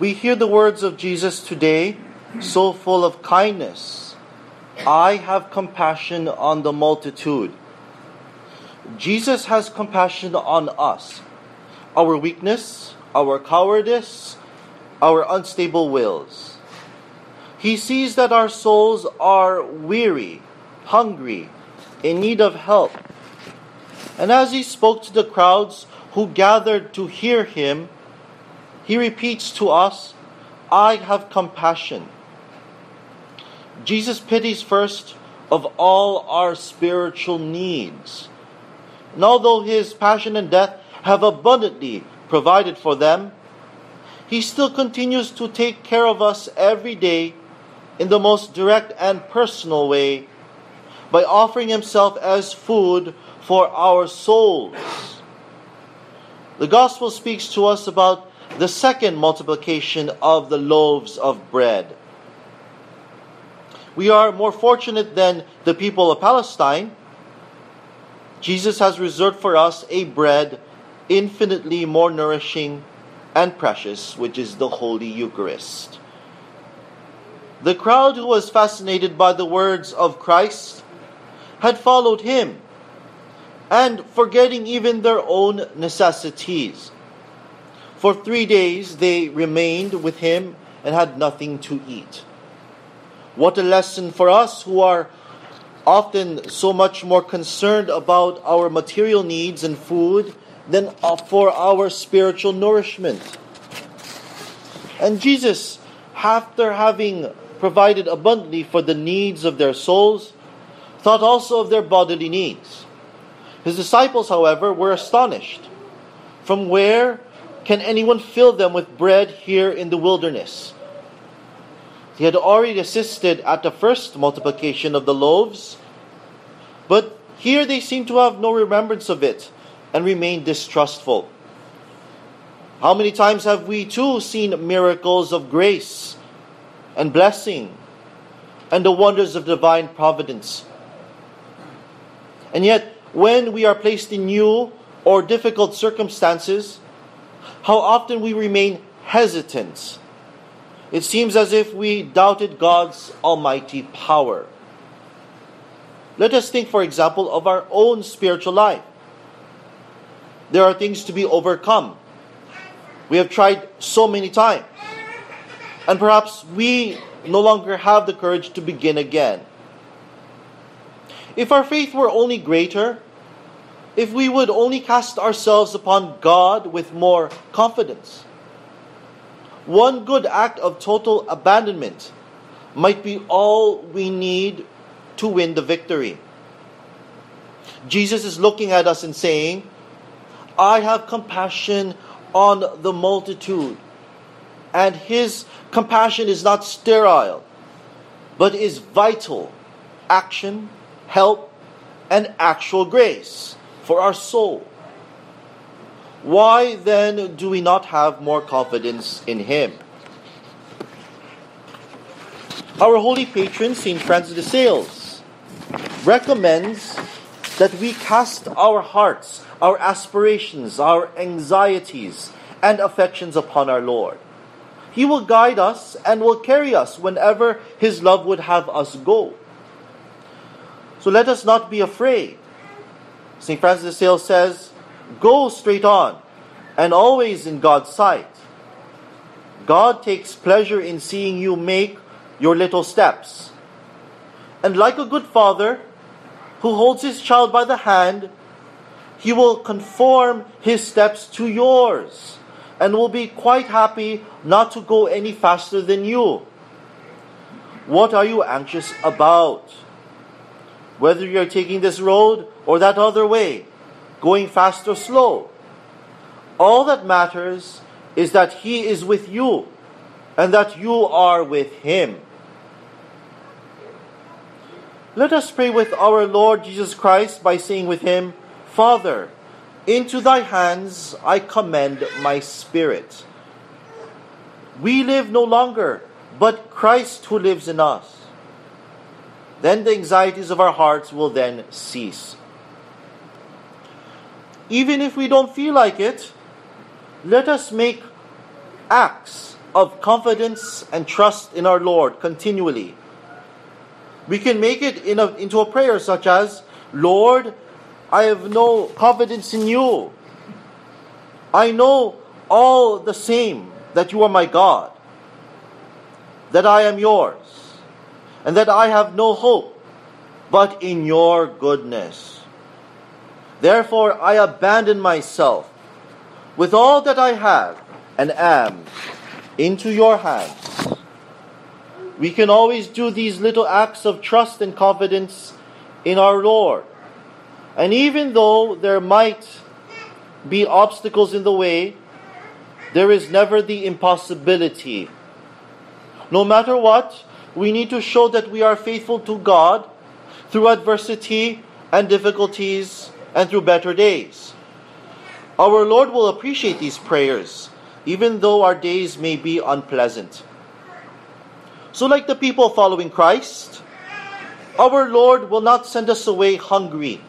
We hear the words of Jesus today, so full of kindness. I have compassion on the multitude. Jesus has compassion on us, our weakness, our cowardice, our unstable wills. He sees that our souls are weary, hungry, in need of help. And as he spoke to the crowds who gathered to hear him, he repeats to us, I have compassion. Jesus pities first of all our spiritual needs. And although his passion and death have abundantly provided for them, he still continues to take care of us every day in the most direct and personal way by offering himself as food for our souls. The gospel speaks to us about the second multiplication of the loaves of bread. We are more fortunate than the people of Palestine. Jesus has reserved for us a bread infinitely more nourishing and precious, which is the Holy Eucharist. The crowd who was fascinated by the words of Christ had followed him and forgetting even their own necessities. For three days they remained with him and had nothing to eat. What a lesson for us who are often so much more concerned about our material needs and food than uh, for our spiritual nourishment. And Jesus, after having provided abundantly for the needs of their souls, thought also of their bodily needs. His disciples, however, were astonished. From where can anyone fill them with bread here in the wilderness? He had already assisted at the first multiplication of the loaves, but here they seem to have no remembrance of it and remain distrustful. How many times have we too seen miracles of grace and blessing and the wonders of divine providence? And yet, when we are placed in new or difficult circumstances, how often we remain hesitant. It seems as if we doubted God's almighty power. Let us think, for example, of our own spiritual life. There are things to be overcome. We have tried so many times. And perhaps we no longer have the courage to begin again. If our faith were only greater, if we would only cast ourselves upon God with more confidence, one good act of total abandonment might be all we need to win the victory. Jesus is looking at us and saying, I have compassion on the multitude. And his compassion is not sterile, but is vital action help, and actual grace for our soul. Why then do we not have more confidence in Him? Our holy patron, St. Francis de Sales, recommends that we cast our hearts, our aspirations, our anxieties, and affections upon our Lord. He will guide us and will carry us whenever His love would have us go. So let us not be afraid. St. Francis de Sales says, Go straight on, and always in God's sight. God takes pleasure in seeing you make your little steps. And like a good father who holds his child by the hand, he will conform his steps to yours and will be quite happy not to go any faster than you. What are you anxious about? Whether you're taking this road or that other way, going fast or slow. All that matters is that He is with you and that you are with Him. Let us pray with our Lord Jesus Christ by saying with Him, Father, into thy hands I commend my spirit. We live no longer, but Christ who lives in us then the anxieties of our hearts will then cease. Even if we don't feel like it, let us make acts of confidence and trust in our Lord continually. We can make it in a, into a prayer such as, Lord, I have no confidence in you. I know all the same that you are my God, that I am yours, and that I have no hope but in your goodness. Therefore, I abandon myself with all that I have and am into your hands. We can always do these little acts of trust and confidence in our Lord. And even though there might be obstacles in the way, there is never the impossibility. No matter what, we need to show that we are faithful to God through adversity and difficulties and through better days. Our Lord will appreciate these prayers, even though our days may be unpleasant. So, like the people following Christ, our Lord will not send us away hungry.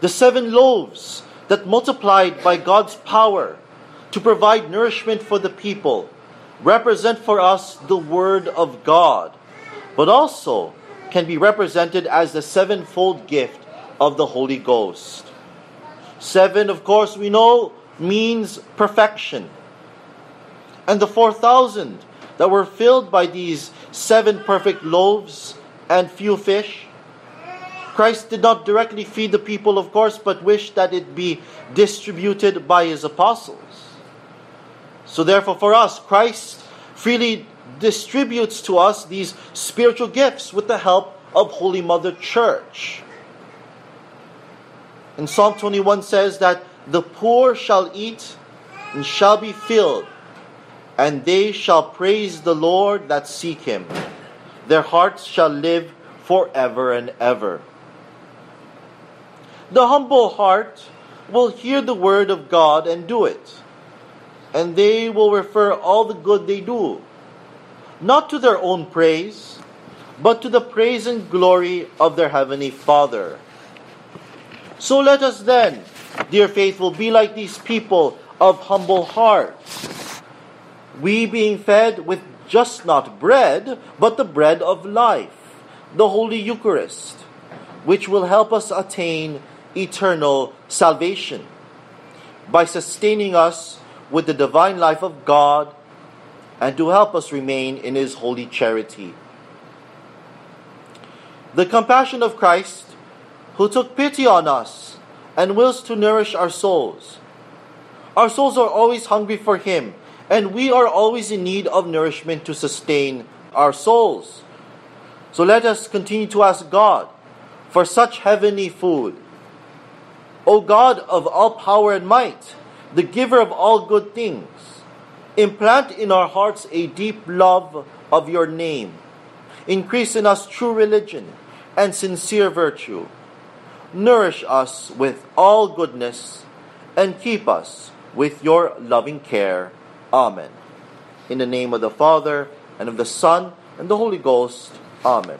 The seven loaves that multiplied by God's power to provide nourishment for the people represent for us the Word of God, but also can be represented as the sevenfold gift of the Holy Ghost. Seven, of course, we know means perfection. And the 4,000 that were filled by these seven perfect loaves and few fish. Christ did not directly feed the people, of course, but wished that it be distributed by his apostles. So, therefore, for us, Christ freely distributes to us these spiritual gifts with the help of Holy Mother Church. And Psalm 21 says that the poor shall eat and shall be filled, and they shall praise the Lord that seek him. Their hearts shall live forever and ever. The humble heart will hear the word of God and do it, and they will refer all the good they do, not to their own praise, but to the praise and glory of their Heavenly Father. So let us then, dear faithful, be like these people of humble hearts. We being fed with just not bread, but the bread of life, the Holy Eucharist, which will help us attain eternal salvation by sustaining us with the divine life of God and to help us remain in His holy charity. The compassion of Christ who took pity on us and wills to nourish our souls. Our souls are always hungry for Him, and we are always in need of nourishment to sustain our souls. So let us continue to ask God for such heavenly food. O God of all power and might, the giver of all good things, implant in our hearts a deep love of your name. Increase in us true religion and sincere virtue nourish us with all goodness, and keep us with your loving care. Amen. In the name of the Father, and of the Son, and the Holy Ghost. Amen.